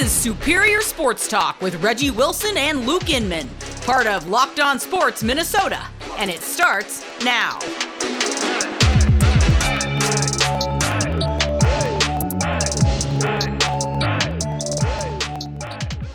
Is Superior Sports Talk with Reggie Wilson and Luke Inman, part of Locked On Sports Minnesota, and it starts now.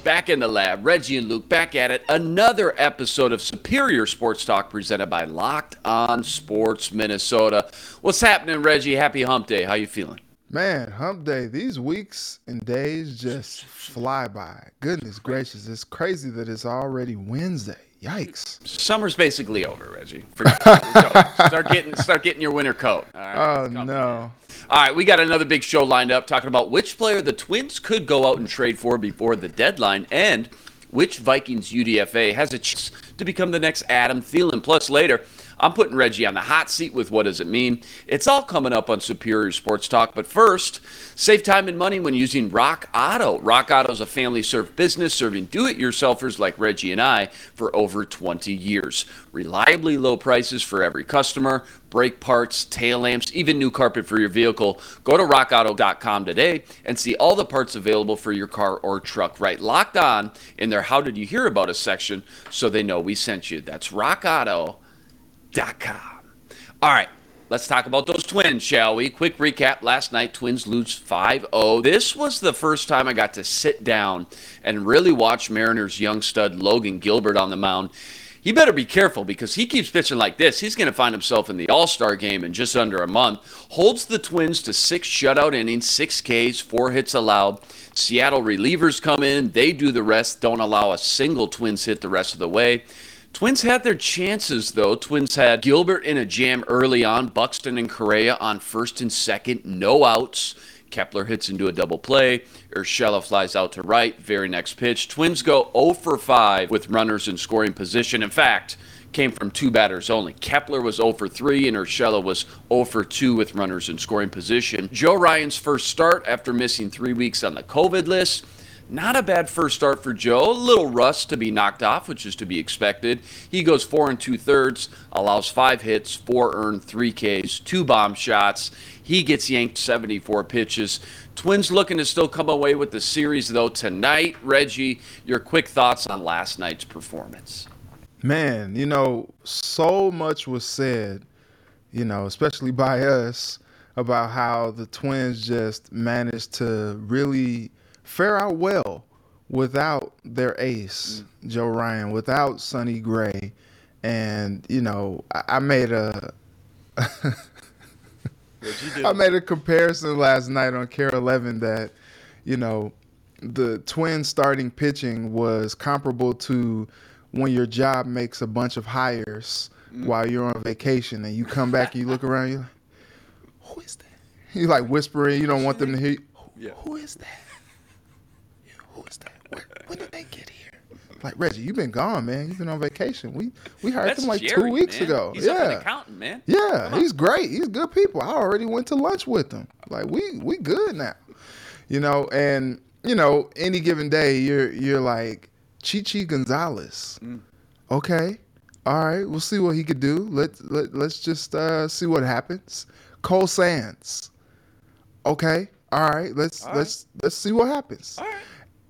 Back in the lab, Reggie and Luke back at it. Another episode of Superior Sports Talk presented by Locked On Sports Minnesota. What's happening, Reggie? Happy Hump Day. How you feeling? Man, hump day. These weeks and days just fly by. Goodness gracious. It's crazy that it's already Wednesday. Yikes. Summer's basically over, Reggie. start getting start getting your winter coat. Oh no. All right, we got another big show lined up talking about which player the Twins could go out and trade for before the deadline and which Vikings UDFA has a chance to become the next Adam Thielen. Plus later, I'm putting Reggie on the hot seat with what does it mean? It's all coming up on Superior Sports Talk. But first, save time and money when using Rock Auto. Rock Auto is a family served business serving do it yourselfers like Reggie and I for over 20 years. Reliably low prices for every customer, brake parts, tail lamps, even new carpet for your vehicle. Go to rockauto.com today and see all the parts available for your car or truck right locked on in their How Did You Hear About Us section so they know we sent you. That's Rock Auto all right, let's talk about those twins, shall we? Quick recap last night Twins lose 5 0. This was the first time I got to sit down and really watch Mariners' young stud Logan Gilbert on the mound. He better be careful because he keeps pitching like this. He's going to find himself in the All Star game in just under a month. Holds the Twins to six shutout innings, six Ks, four hits allowed. Seattle relievers come in, they do the rest, don't allow a single Twins hit the rest of the way. Twins had their chances, though. Twins had Gilbert in a jam early on, Buxton and Correa on first and second, no outs. Kepler hits into a double play. Urshela flies out to right. Very next pitch. Twins go 0 for 5 with runners in scoring position. In fact, came from two batters only. Kepler was 0 for 3 and Urshela was 0 for 2 with runners in scoring position. Joe Ryan's first start after missing three weeks on the COVID list. Not a bad first start for Joe. A little rust to be knocked off, which is to be expected. He goes four and two thirds, allows five hits, four earned, three Ks, two bomb shots. He gets yanked 74 pitches. Twins looking to still come away with the series, though, tonight. Reggie, your quick thoughts on last night's performance. Man, you know, so much was said, you know, especially by us, about how the Twins just managed to really fare out well without their ace, mm. Joe Ryan, without Sonny Gray. And, you know, I, I made a I made a comparison last night on KARE 11 that, you know, the Twins starting pitching was comparable to when your job makes a bunch of hires mm. while you're on vacation and you come back and you look around, you're like, who is that? You like whispering, you don't want them to hear. Yeah. Who is that? who is that? Where, when did they get here? Like Reggie, you've been gone, man. You've been on vacation. We we hired That's him like Jerry, two weeks man. ago. He's yeah, an accountant, man. Yeah, he's great. He's good people. I already went to lunch with them. Like we we good now. You know, and you know, any given day you're you're like Chi Chi Gonzalez. Mm. Okay. All right, we'll see what he could do. Let let let's just uh, see what happens. Cole Sands. Okay. All right. Let's All let's right. let's see what happens. All right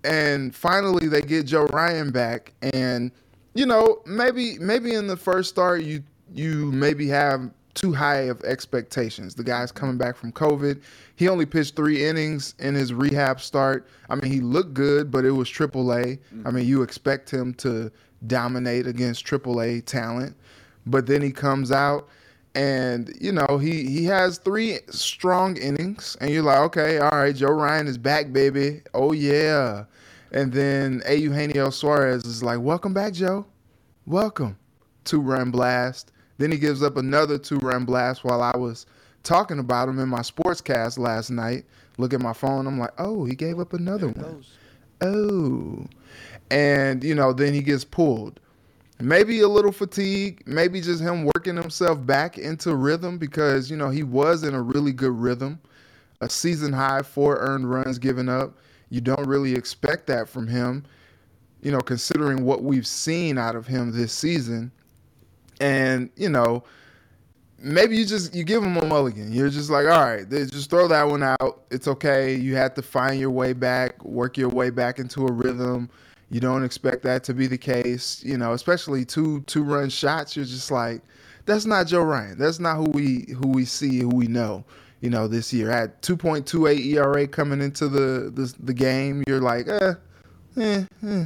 and finally they get Joe Ryan back and you know maybe maybe in the first start you you maybe have too high of expectations. The guy's coming back from COVID. He only pitched three innings in his rehab start. I mean, he looked good, but it was AAA. Mm-hmm. I mean, you expect him to dominate against AAA talent, but then he comes out and you know he he has three strong innings, and you're like, okay, all right, Joe Ryan is back, baby. Oh yeah. And then A. Eugenio Suarez is like, welcome back, Joe. Welcome. Two run blast. Then he gives up another two run blast while I was talking about him in my sportscast last night. Look at my phone. I'm like, oh, he gave up another one. Oh. And, you know, then he gets pulled. Maybe a little fatigue, maybe just him working himself back into rhythm because, you know, he was in a really good rhythm. A season high, four earned runs given up. You don't really expect that from him, you know, considering what we've seen out of him this season. And, you know, maybe you just you give him a mulligan. You're just like, all right, just throw that one out. It's okay. You have to find your way back, work your way back into a rhythm. You don't expect that to be the case, you know, especially two two run shots. You're just like, that's not Joe Ryan. That's not who we who we see, who we know. You know, this year at 2.28 ERA coming into the the, the game, you're like, eh, eh, eh.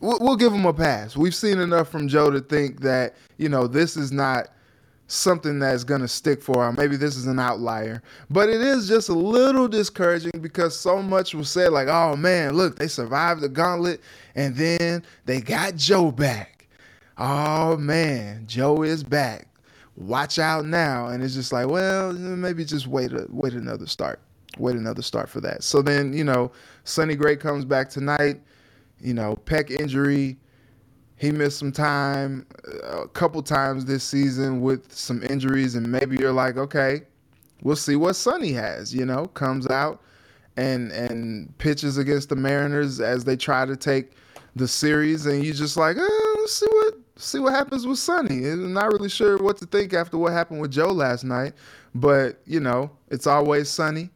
We'll, we'll give him a pass. We've seen enough from Joe to think that you know this is not something that's going to stick for him. Maybe this is an outlier, but it is just a little discouraging because so much was said like, "Oh man, look, they survived the gauntlet and then they got Joe back." Oh man, Joe is back. Watch out now, and it's just like, well, maybe just wait a, wait another start. Wait another start for that. So then, you know, Sonny Gray comes back tonight. You know, peck injury he missed some time uh, a couple times this season with some injuries, and maybe you're like, okay, we'll see what Sonny has. You know, comes out and and pitches against the Mariners as they try to take the series, and you just like, let's see what happens with Sonny. I'm not really sure what to think after what happened with Joe last night, but you know, it's always sunny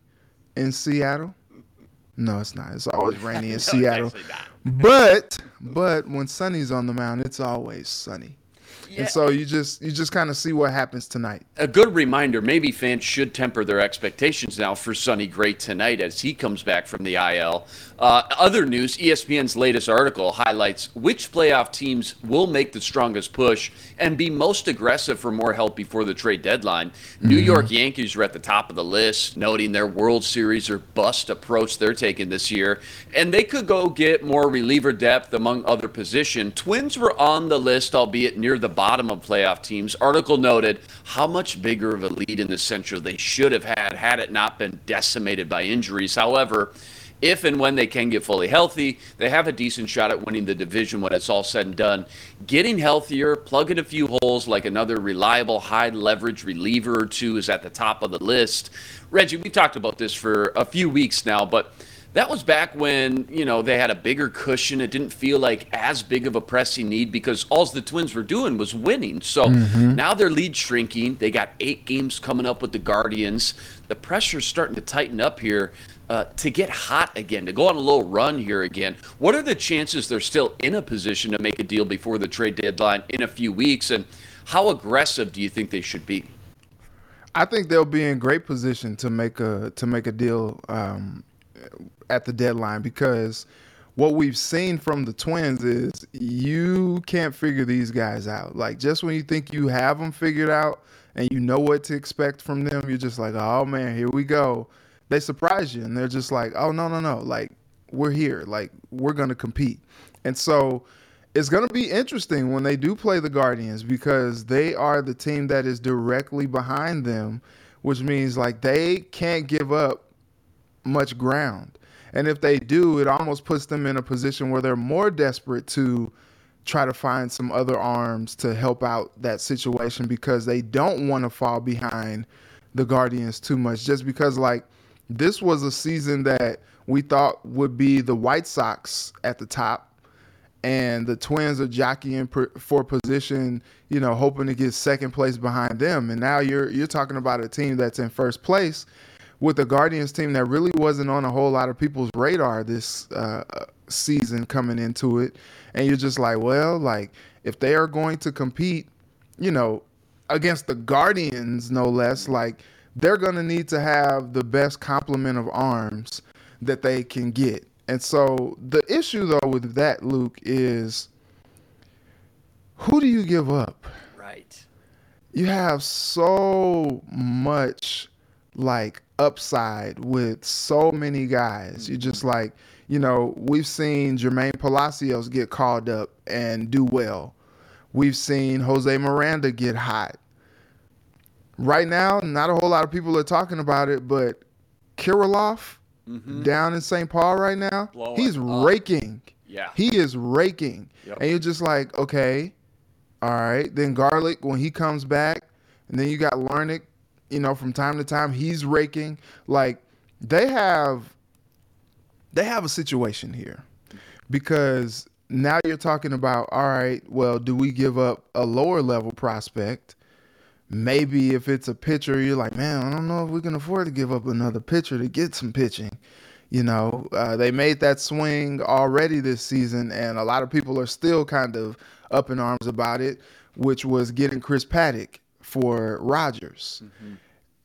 in Seattle. No, it's not. It's always rainy in no, Seattle. But but when Sonny's on the mound, it's always sunny. Yeah. And so you just you just kind of see what happens tonight. A good reminder, maybe fans should temper their expectations now for Sonny Gray tonight as he comes back from the IL. Uh, other news ESPN's latest article highlights which playoff teams will make the strongest push and be most aggressive for more help before the trade deadline. Mm-hmm. New York Yankees are at the top of the list, noting their World Series or bust approach they're taking this year. And they could go get more reliever depth among other positions. Twins were on the list, albeit near the bottom of playoff teams. Article noted how much bigger of a lead in the Central they should have had had it not been decimated by injuries. However, if and when they can get fully healthy, they have a decent shot at winning the division when it's all said and done. Getting healthier, plugging a few holes like another reliable high leverage reliever or two is at the top of the list. Reggie, we talked about this for a few weeks now, but that was back when you know they had a bigger cushion it didn't feel like as big of a pressing need because all the twins were doing was winning so mm-hmm. now their lead shrinking they got eight games coming up with the guardians the pressure's starting to tighten up here uh, to get hot again, to go on a little run here again. What are the chances they're still in a position to make a deal before the trade deadline in a few weeks? And how aggressive do you think they should be? I think they'll be in great position to make a to make a deal um, at the deadline because what we've seen from the Twins is you can't figure these guys out. Like just when you think you have them figured out and you know what to expect from them, you're just like, oh man, here we go. They surprise you and they're just like, oh no no no, like we're here, like we're gonna compete, and so it's gonna be interesting when they do play the Guardians because they are the team that is directly behind them, which means like they can't give up much ground. And if they do, it almost puts them in a position where they're more desperate to try to find some other arms to help out that situation because they don't want to fall behind the Guardians too much. Just because, like, this was a season that we thought would be the White Sox at the top, and the Twins are jockeying for position, you know, hoping to get second place behind them. And now you're you're talking about a team that's in first place with the Guardians team that really wasn't on a whole lot of people's radar this uh, season coming into it. And you're just like, well, like if they are going to compete, you know, against the Guardians, no less, like they're going to need to have the best complement of arms that they can get. And so the issue though with that, Luke, is who do you give up? Right. You have so much like upside with so many guys. You just like, you know, we've seen Jermaine Palacios get called up and do well. We've seen Jose Miranda get hot right now, not a whole lot of people are talking about it, but Kirilloff mm-hmm. down in St. Paul right now, Blowing he's up. raking. Yeah. He is raking. Yep. And you're just like, okay, all right. Then Garlick, when he comes back, and then you got Larnach, you know, from time to time, he's raking. Like, they have they have a situation here because now you're talking about all right well do we give up a lower level prospect maybe if it's a pitcher, you're like, man, I don't know if we can afford to give up another pitcher to get some pitching. You know, uh, they made that swing already this season, and a lot of people are still kind of up in arms about it, which was getting Chris Paddack for Rogers. Mm-hmm.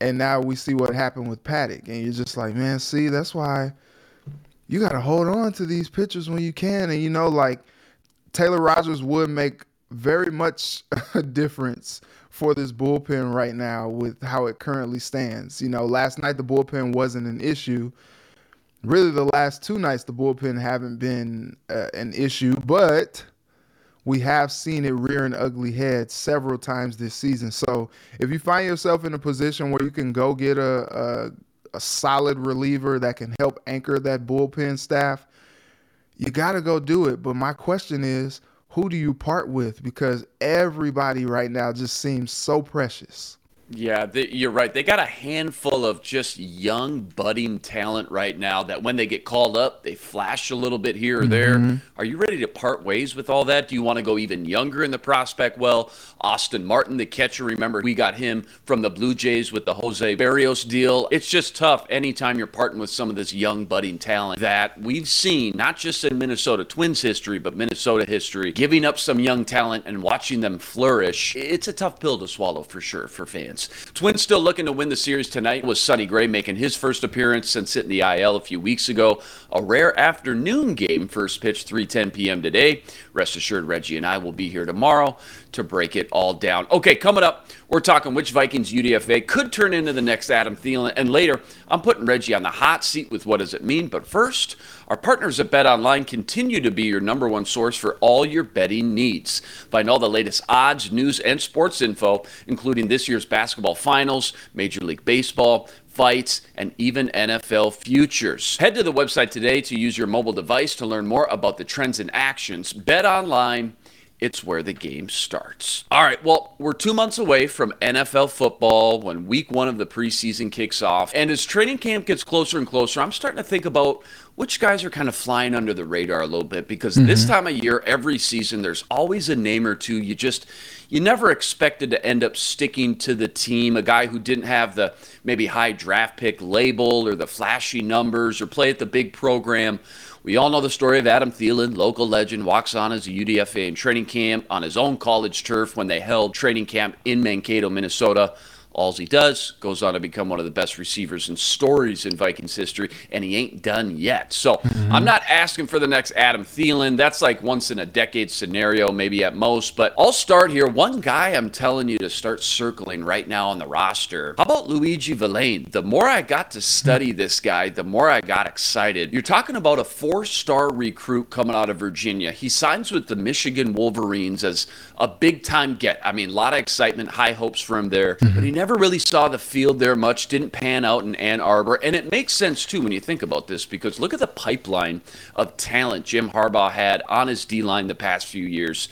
And now we see what happened with Paddack, and you're just like, man, see, that's why you got to hold on to these pitchers when you can. And you know, like Taylor Rogers would make very much a difference for this bullpen right now with how it currently stands. You know, last night the bullpen wasn't an issue. Really, the last two nights the bullpen haven't been uh, an issue, but we have seen it rear an ugly head several times this season. So if you find yourself in a position where you can go get a, a, a solid reliever that can help anchor that bullpen staff, you got to go do it. But my question is, who do you part with? Because everybody right now just seems so precious. Yeah, the, you're right. They got a handful of just young, budding talent right now that when they get called up, they flash a little bit here or there. Mm-hmm. Are you ready to part ways with all that? Do you want to go even younger in the prospect? Well, Austin Martin, the catcher, remember we got him from the Blue Jays with the Jose Berrios deal. It's just tough anytime you're parting with some of this young, budding talent that we've seen, not just in Minnesota Twins history, but Minnesota history, giving up some young talent and watching them flourish. It's a tough pill to swallow for sure for fans. Twins still looking to win the series tonight with Sonny Gray making his first appearance since hitting the IL a few weeks ago. A rare afternoon game, first pitch 3:10 p.m. today. Rest assured, Reggie and I will be here tomorrow to break it all down. Okay, coming up, we're talking which Vikings UDFA could turn into the next Adam Thielen, and later, I'm putting Reggie on the hot seat with what does it mean. But first, our partners at Bet Online continue to be your number one source for all your betting needs. Find all the latest odds, news, and sports info, including this year's basketball finals, Major League Baseball fights, and even NFL futures. Head to the website today to use your mobile device to learn more about the trends and actions. Bet online it's where the game starts. All right, well, we're two months away from NFL football when week one of the preseason kicks off. And as training camp gets closer and closer, I'm starting to think about which guys are kind of flying under the radar a little bit because mm-hmm. this time of year, every season, there's always a name or two you just, you never expected to end up sticking to the team. A guy who didn't have the maybe high draft pick label or the flashy numbers or play at the big program. We all know the story of Adam Thielen, local legend, walks on as a UDFA in training camp on his own college turf when they held training camp in Mankato, Minnesota. All he does goes on to become one of the best receivers in stories in Vikings history, and he ain't done yet. So mm-hmm. I'm not asking for the next Adam Thielen. That's like once in a decade scenario, maybe at most. But I'll start here. One guy I'm telling you to start circling right now on the roster. How about Luiji Vilain? The more I got to study this guy, the more I got excited. You're talking about a four star recruit coming out of Virginia. He signs with the Michigan Wolverines as a big time get. I mean, a lot of excitement, high hopes for him there, mm-hmm. but he never really saw the field there much, didn't pan out in Ann Arbor. And it makes sense, too, when you think about this, because look at the pipeline of talent Jim Harbaugh had on his D line the past few years.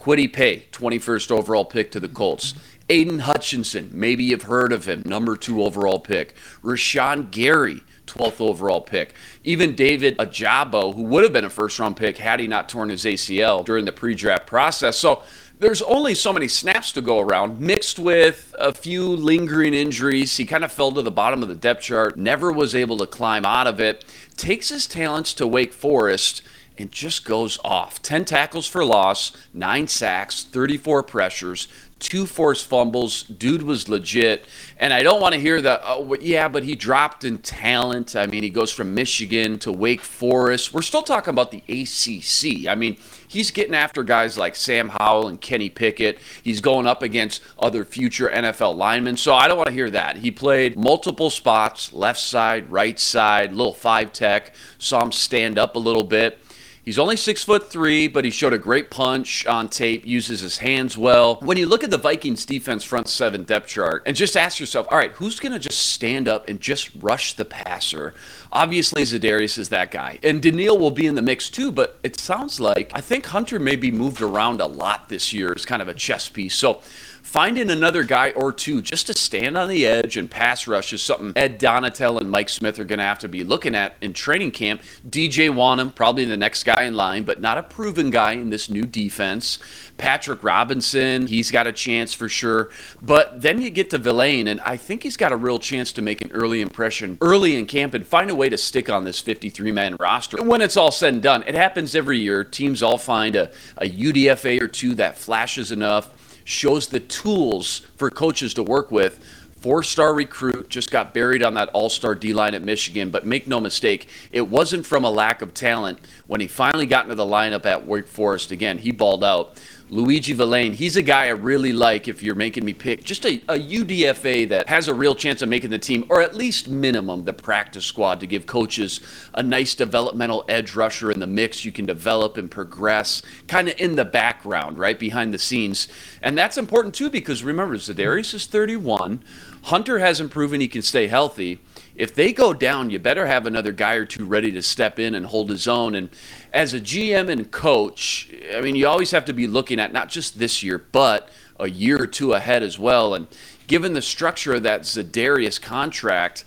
Kwity Paye, 21st overall pick to the Colts. Aidan Hutchinson, maybe you've heard of him, number two overall pick. Rashan Gary, 12th overall pick. Even David Ojabo, who would have been a first round pick had he not torn his ACL during the pre draft process. So there's only so many snaps to go around, mixed with a few lingering injuries. He kind of fell to the bottom of the depth chart, never was able to climb out of it. Takes his talents to Wake Forest and just goes off. 10 tackles for loss, 9 sacks, 34 pressures, two forced fumbles. Dude was legit. And I don't want to hear that, oh, yeah, but he dropped in talent. I mean, he goes from Michigan to Wake Forest. We're still talking about the ACC. I mean, he's getting after guys like Sam Howell and Kenny Pickett. He's going up against other future NFL linemen. So I don't want to hear that. He played multiple spots left side, right side, little five tech, saw him stand up a little bit. He's only six foot three, but he showed a great punch on tape, uses his hands well. When you look at the Vikings defense front seven depth chart and just ask yourself, all right, who's going to just stand up and just rush the passer? Obviously, Za'Darius is that guy. And Danielle will be in the mix too, but it sounds like I think Hunter may be moved around a lot this year as kind of a chess piece. So finding another guy or two just to stand on the edge and pass rush is something Ed Donatell and Mike Smith are going to have to be looking at in training camp. DJ Wonnum, probably the next guy in line, but not a proven guy in this new defense. Patrick Robinson, he's got a chance for sure. But then you get to Vilain, and I think he's got a real chance to make an early impression early in camp and find a way to stick on this 53 man roster. When it's all said and done, it happens every year. Teams all find a, a UDFA or two that flashes enough shows the tools for coaches to work with. Four star recruit just got buried on that all star D line at Michigan, but make no mistake, it wasn't from a lack of talent. When he finally got into the lineup at Wake Forest, again, he balled out. Luiji Vilain, he's a guy I really like if you're making me pick just a, a, UDFA that has a real chance of making the team, or at least minimum the practice squad to give coaches a nice developmental edge rusher in the mix you can develop and progress kind of in the background, right behind the scenes. And that's important too because remember, Za'Darius is 31. Hunter hasn't proven he can stay healthy if they go down, you better have another guy or two ready to step in and hold his own. And as a GM and coach, I mean, you always have to be looking at not just this year, but a year or two ahead as well. And given the structure of that Za'Darius contract,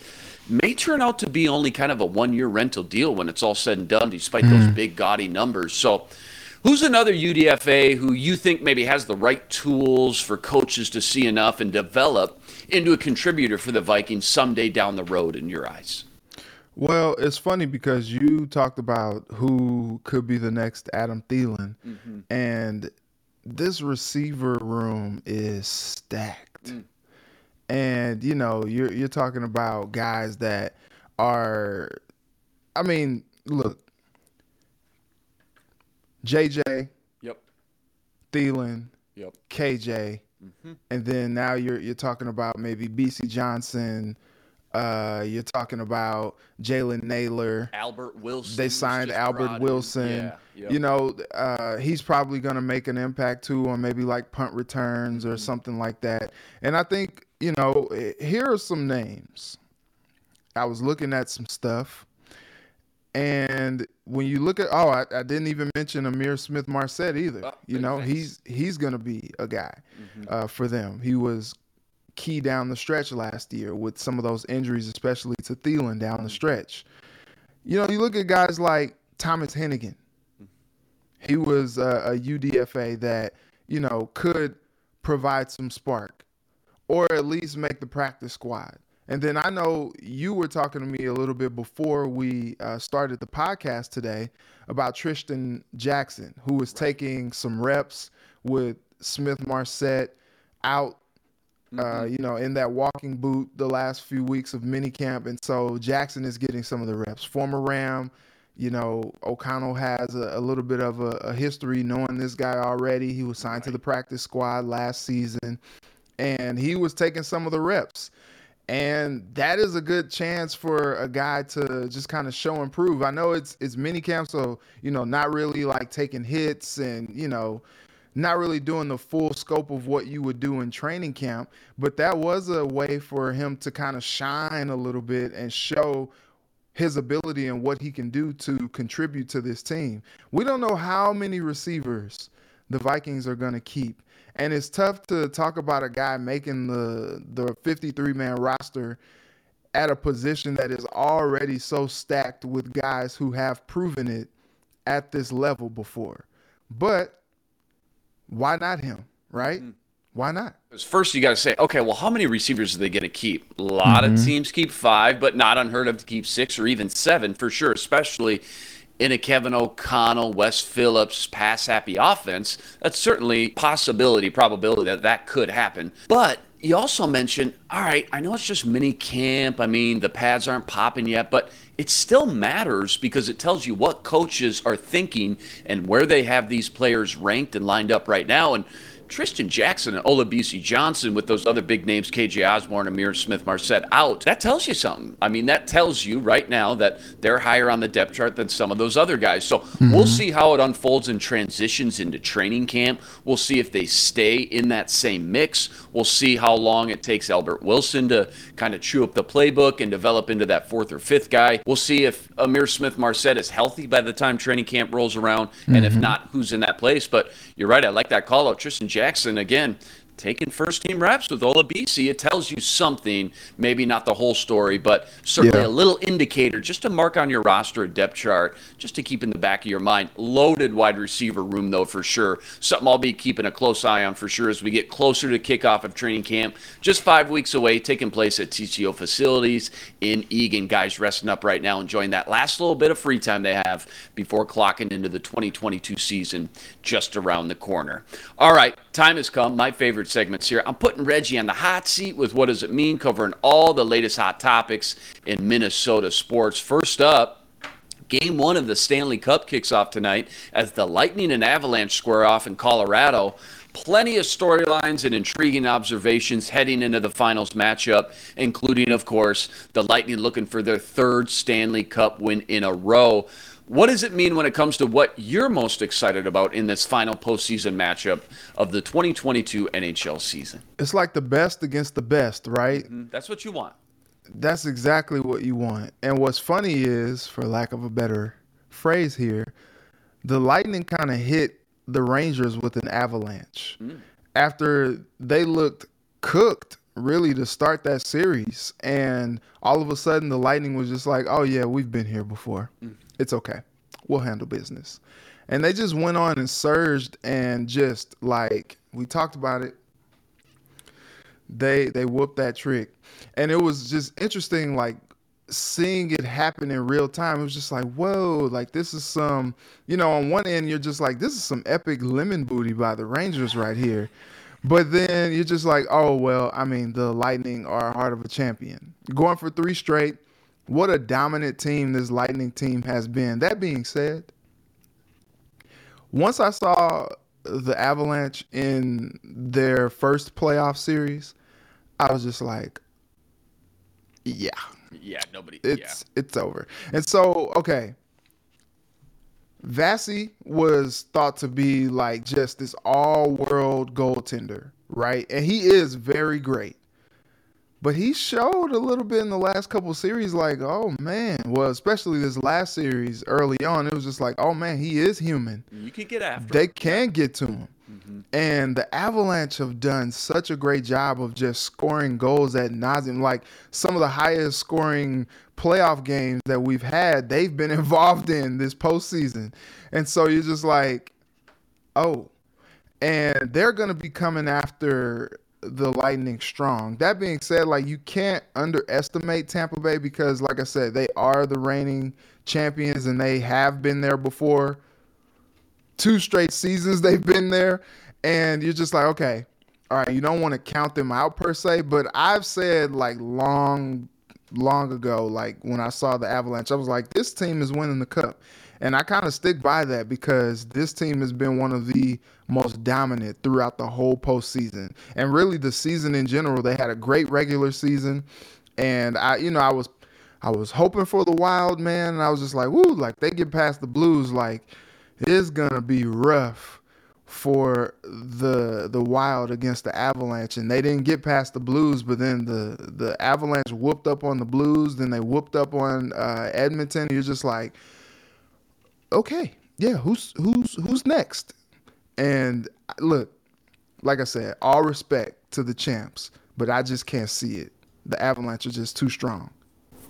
may turn out to be only kind of a one-year rental deal when it's all said and done, despite mm-hmm. those big gaudy numbers. So. Who's another UDFA who you think maybe has the right tools for coaches to see enough and develop into a contributor for the Vikings someday down the road in your eyes? Well, it's funny because you talked about who could be the next Adam Thielen, mm-hmm. and this receiver room is stacked. Mm. And you know, you're you're talking about guys that are I mean, look, JJ, yep. Thielen, yep. KJ, Mm-hmm. And then now you're you're talking about maybe Bisi Johnson. Uh, you're talking about Jalen Nailor, Albert Wilson. They signed Albert Wilson. Yeah, yep. You know, uh, he's probably going to make an impact too on maybe like punt returns or mm-hmm. something like that. And I think you know, here are some names. I was looking at some stuff. And when you look at oh, I, I didn't even mention Ihmir Smith-Marsette either. Oh, you know, he's he's gonna be a guy mm-hmm. uh, for them. He was key down the stretch last year with some of those injuries, especially to Thielen down the mm-hmm. stretch. You know, you look at guys like Thomas Hennigan. Mm-hmm. He was a, a UDFA that you know could provide some spark, or at least make the practice squad. And then I know you were talking to me a little bit before we uh, started the podcast today about Trishton Jackson, who was taking some reps with Smith-Marsette out, uh, mm-hmm. uh, you know, in that walking boot the last few weeks of minicamp. And so Jackson is getting some of the reps. Former Ram, you know, O'Connell has a, a little bit of a, a, history knowing this guy already. He was signed right. to the practice squad last season, and he was taking some of the reps. And that is a good chance for a guy to just kind of show and prove. I know it's it's mini camp, so you know, not really like taking hits and you know, not really doing the full scope of what you would do in training camp. But that was a way for him to kind of shine a little bit and show his ability and what he can do to contribute to this team. We don't know how many receivers the Vikings are going to keep and it's tough to talk about a guy making the the 53 man roster at a position that is already so stacked with guys who have proven it at this level before. But why not him, right? Mm-hmm. Why not? First, you got to say, okay, well, how many receivers are they going to keep? A lot mm-hmm. of teams keep five, but not unheard of to keep six or even seven for sure, especially in a Kevin O'Connell, Wes Phillips pass happy offense, that's certainly possibility, probability that that could happen. But you also mentioned, all right, I know it's just mini camp. I mean, the pads aren't popping yet, but it still matters because it tells you what coaches are thinking and where they have these players ranked and lined up right now. And Trishton Jackson and Olabisi Johnson with those other big names, KJ Osborn, Ihmir Smith-Marsette out, that tells you something. I mean, that tells you right now that they're higher on the depth chart than some of those other guys. So mm-hmm. we'll see how it unfolds and transitions into training camp. We'll see if they stay in that same mix. We'll see how long it takes Albert Wilson to kind of chew up the playbook and develop into that fourth or fifth guy. We'll see if Ihmir Smith-Marsette is healthy by the time training camp rolls around. Mm-hmm. And if mm-hmm. not, who's in that place. But you're right. I like that call out. Trishton Jackson, again, taking first team reps with Olabisi, it tells you something, maybe not the whole story, but certainly yeah. a little indicator just to mark on your roster a depth chart, just to keep in the back of your mind. Loaded wide receiver room, though, for sure. Something I'll be keeping a close eye on for sure as we get closer to kickoff of training camp. Just five weeks away, taking place at TCO facilities in Eagan. Guys resting up right now, enjoying that last little bit of free time they have before clocking into the 2022 season just around the corner. All right, time has come. My favorite segments here. I'm putting Reggie on the hot seat with what does it mean, covering all the latest hot topics in Minnesota sports. First up, Game one of the Stanley Cup kicks off tonight as the Lightning and Avalanche square off in Colorado. Plenty of storylines and intriguing observations heading into the finals matchup, including, of course, the Lightning looking for their third Stanley Cup win in a row. What does it mean when it comes to what you're most excited about in this final postseason matchup of the 2022 NHL season? It's like the best against the best, right? Mm-hmm. That's what you want. That's exactly what you want. And what's funny is, for lack of a better phrase here, the Lightning kind of hit the Rangers with an avalanche mm. after they looked cooked really to start that series. And all of a sudden, the Lightning was just like, oh, yeah, we've been here before. Mm. It's okay. We'll handle business. And they just went on and surged and just like we talked about it. They they whooped that trick. And it was just interesting like seeing it happen in real time. It was just like, whoa, like this is some, you know, on one end you're just like, this is some epic lemon booty by the Rangers right here. But then you're just like, oh well, I mean, the Lightning are heart of a champion. Going for three straight, what a dominant team this Lightning team has been. That being said, once I saw the Avalanche in their first playoff series, I was just like, yeah. Yeah, nobody. It's yeah. it's over. And so, okay. Vasy was thought to be like just this all-world goaltender, right? And he is very great. But he showed a little bit in the last couple series, like, oh man. Well, especially this last series early on, it was just like, oh man, he is human. You can get after. They him. can get to him. Mm-hmm. And the Avalanche have done such a great job of just scoring goals at nauseum. Like some of the highest scoring playoff games that we've had, they've been involved in this postseason. And so you're just like, oh. And they're going to be coming after the Lightning strong. That being said, like you can't underestimate Tampa Bay because, like I said, they are the reigning champions and they have been there before. Two straight seasons they've been there, and you're just like, okay, all right, you don't want to count them out per se, but I've said like long, long ago, like when I saw the Avalanche, I was like, this team is winning the cup. And I kind of stick by that because this team has been one of the most dominant throughout the whole postseason. And really the season in general, they had a great regular season. And I, you know, I was I was hoping for the wild man, and I was just like, woo, like they get past the blues, like it's gonna be rough for the the wild against the avalanche and they didn't get past the blues but then the the avalanche whooped up on the blues then they whooped up on uh, edmonton you're just like okay, yeah, who's who's who's next? And look, like I said, all respect to the champs, but I just can't see it. The Avalanche are just too strong.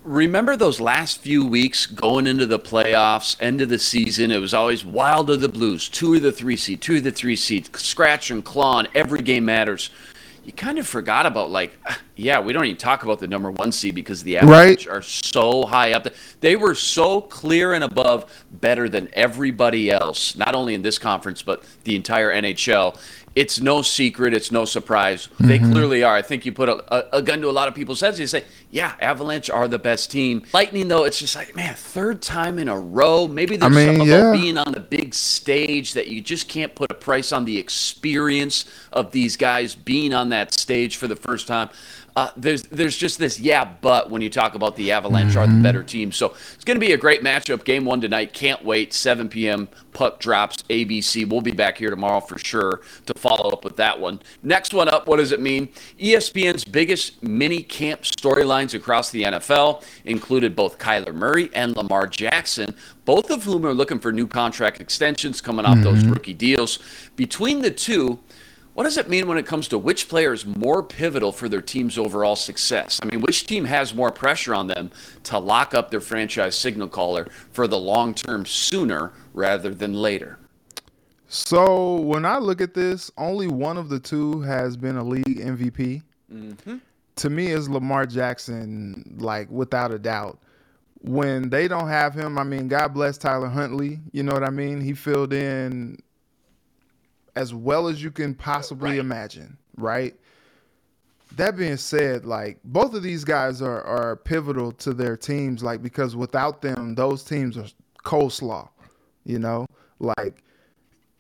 Remember those last few weeks going into the playoffs, end of the season? It was always wild of the Blues, two of the three seed, two of the three seed, scratch and claw, and every game matters you kind of forgot about like yeah we don't even talk about the number one seed because the Avalanche right. are so high up they were so clear and above better than everybody else not only in this conference but the entire nhl it's no secret. It's no surprise. Mm-hmm. They clearly are. I think you put a, a, a, gun to a lot of people's heads. You say, yeah, Avalanche are the best team. Lightning, though, it's just like, man, third time in a row. Maybe there's I mean, something yeah. about being on the big stage that you just can't put a price on the experience of these guys being on that stage for the first time uh, there's there's just this yeah, but when you talk about the Avalanche mm-hmm. are the mm-hmm. better team, so it's going to be a great matchup. Game one tonight. Can't wait. 7 p.m. Puck drops. ABC. We'll be back here tomorrow for sure to follow up with that one. Next one up. What does it mean? ESPN's biggest mini camp storylines across the NFL included both Kyler Murray and Lamar Jackson, both of whom are looking for new contract extensions coming off mm-hmm. those rookie deals. Between the two what does it mean when it comes to which player is more pivotal for their team's overall success? I mean, which team has more pressure on them to lock up their franchise signal caller for the long term sooner rather than later? So when I look at this, only one of the two has been a league MVP. Mm-hmm. To me, is Lamar Jackson, like without a doubt. When they don't have him, I mean, God bless Tyler Huntley. You know what I mean? He filled in as well as you can possibly right. imagine, right? That being said, like both of these guys are are pivotal to their teams, like because without them, those teams are coleslaw. You know, like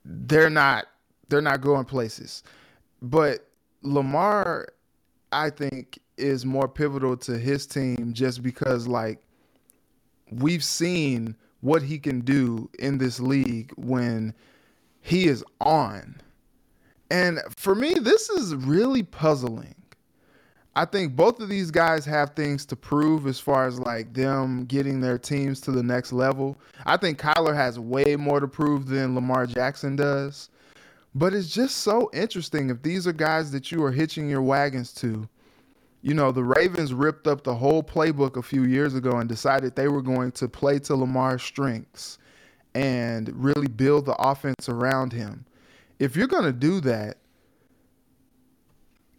they're not they're not going places. But Lamar, I think, is more pivotal to his team just because like we've seen what he can do in this league when he is on. And for me, this is really puzzling. I think both of these guys have things to prove as far as like them getting their teams to the next level. I think Kyler has way more to prove than Lamar Jackson does. But it's just so interesting if these are guys that you are hitching your wagons to. You know, the Ravens ripped up the whole playbook a few years ago and decided they were going to play to Lamar's strengths and really build the offense around him. If you're going to do that,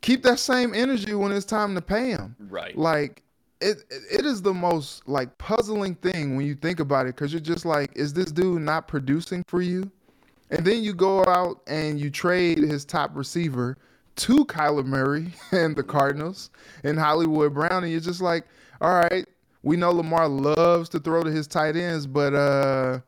keep that same energy when it's time to pay him. Right. Like it it is the most like puzzling thing when you think about it cuz you're just like is this dude not producing for you? And then you go out and you trade his top receiver to Kyler Murray and the Cardinals and Hollywood Brown and you're just like, "All right, we know Lamar loves to throw to his tight ends, but uh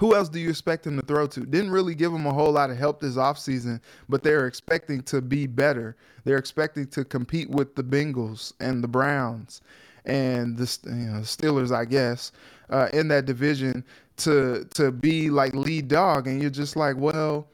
who else do you expect him to throw to? Didn't really give him a whole lot of help this offseason, but they're expecting to be better. They're expecting to compete with the Bengals and the Browns and the you know, Steelers, I guess, uh, in that division to to be like lead dog. And you're just like, well,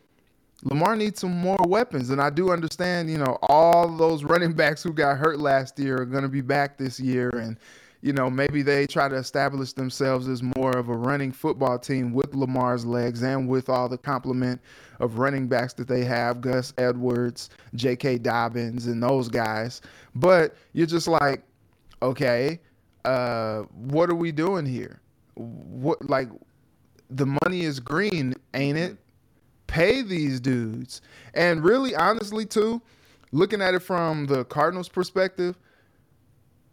Lamar needs some more weapons. And I do understand, you know, all those running backs who got hurt last year are going to be back this year. And you know, maybe they try to establish themselves as more of a running football team with Lamar's legs and with all the complement of running backs that they have, Gus Edwards, J.K. Dobbins, and those guys. But you're just like, okay, uh, what are we doing here? What like the money is green, ain't it? Pay these dudes. And really, honestly, too, looking at it from the Cardinals' perspective,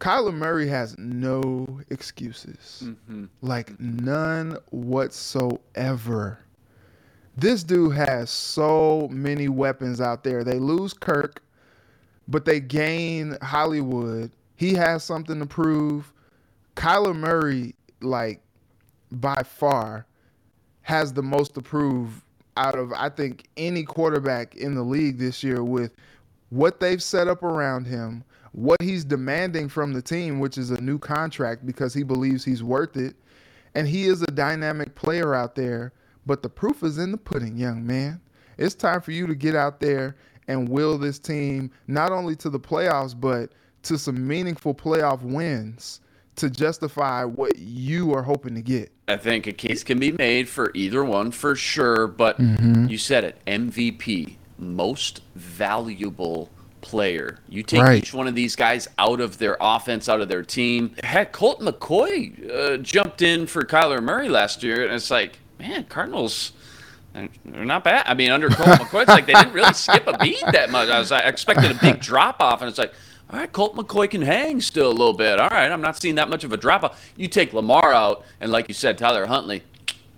Kyler Murray has no excuses. Mm-hmm. Like none whatsoever. This dude has so many weapons out there. They lose Kirk, but they gain Hollywood. He has something to prove. Kyler Murray, like by far, has the most to prove out of I think any quarterback in the league this year with what they've set up around him, what he's demanding from the team, which is a new contract because he believes he's worth it. And he is a dynamic player out there, but the proof is in the pudding, young man. It's time for you to get out there and will this team not only to the playoffs, but to some meaningful playoff wins to justify what you are hoping to get. I think a case can be made for either one for sure, but mm-hmm. you said it MVP, most valuable player. You take right. each one of these guys out of their offense, out of their team. Heck, Colt McCoy uh, jumped in for Kyler Murray last year, and it's like, man, Cardinals. They're not bad. I mean, under Colt McCoy, it's like they didn't really skip a beat that much. I was I expected a big drop off, and it's like, all right, Colt McCoy can hang still a little bit. All right, I'm not seeing that much of a drop off. You take Lamar out, and like you said, Tyler Huntley,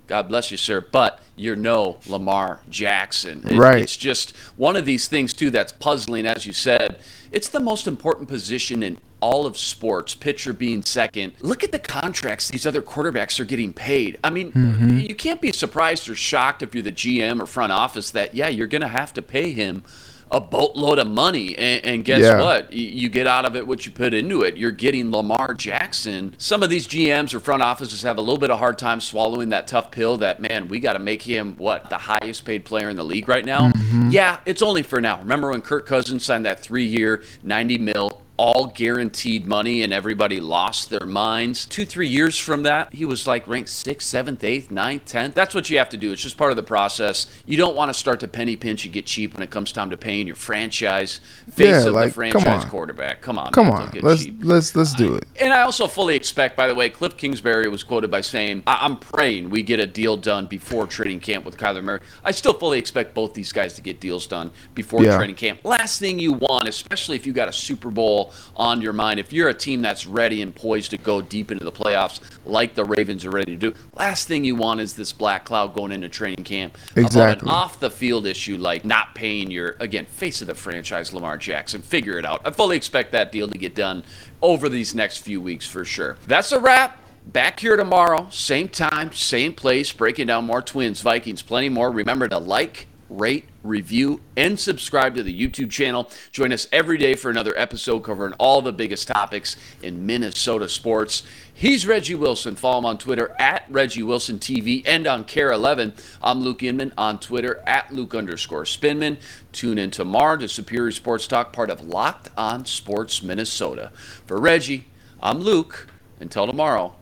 God bless you, sir. But you're no Lamar Jackson. It, right. It's just one of these things, too, that's puzzling, as you said. It's the most important position in all of sports, pitcher being second. Look at the contracts these other quarterbacks are getting paid. I mean, mm-hmm. you can't be surprised or shocked if you're the GM or front office that, yeah, you're going to have to pay him a boatload of money. And, and guess yeah. what? You get out of it what you put into it. You're getting Lamar Jackson. Some of these GMs or front offices have a little bit of hard time swallowing that tough pill that, man, we got to make him, what, the highest paid player in the league right now? Mm-hmm. Yeah, it's only for now. Remember when Kirk Cousins signed that three year, 90 mil all guaranteed money and everybody lost their minds. Two, three years from that, he was like ranked sixth, seventh, eighth, ninth, tenth. That's what you have to do. It's just part of the process. You don't want to start to penny pinch and get cheap when it comes time to paying your franchise face Yeah, of like, the franchise on. quarterback. Come on, Come man, on, let's cheap. let's let's do it. And I also fully expect, by the way, Cliff Kingsbury was quoted by saying, I- I'm praying we get a deal done before training camp with Kyler Murray. I still fully expect both these guys to get deals done before Yeah. training camp. Last thing you want, especially if you got a Super Bowl on your mind, if you're a team that's ready and poised to go deep into the playoffs like the Ravens are ready to do, last thing you want is this black cloud going into training camp about Exactly. an off the field issue like not paying your, again, face of the franchise, Lamar Jackson. Figure it out. I fully expect that deal to get done over these next few weeks for sure. That's a wrap. Back here tomorrow, same time, same place, breaking down more Twins, Vikings, plenty more. Remember to like, rate, review, and subscribe to the YouTube channel. Join us every day for another episode covering all the biggest topics in Minnesota sports. He's Reggie Wilson. Follow him on Twitter at Reggie Wilson TV and on KARE 11. I'm Luke Inman on Twitter at Luke underscore Spinman. Tune in tomorrow to Superior Sports Talk, part of Locked On Sports Minnesota. For Reggie, I'm Luke. Until tomorrow,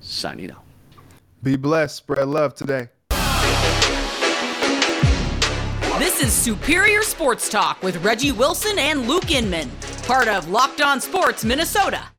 signing out. Be blessed. Spread love today. Is Superior Sports Talk with Reggie Wilson and Luke Inman, part of Locked On Sports Minnesota.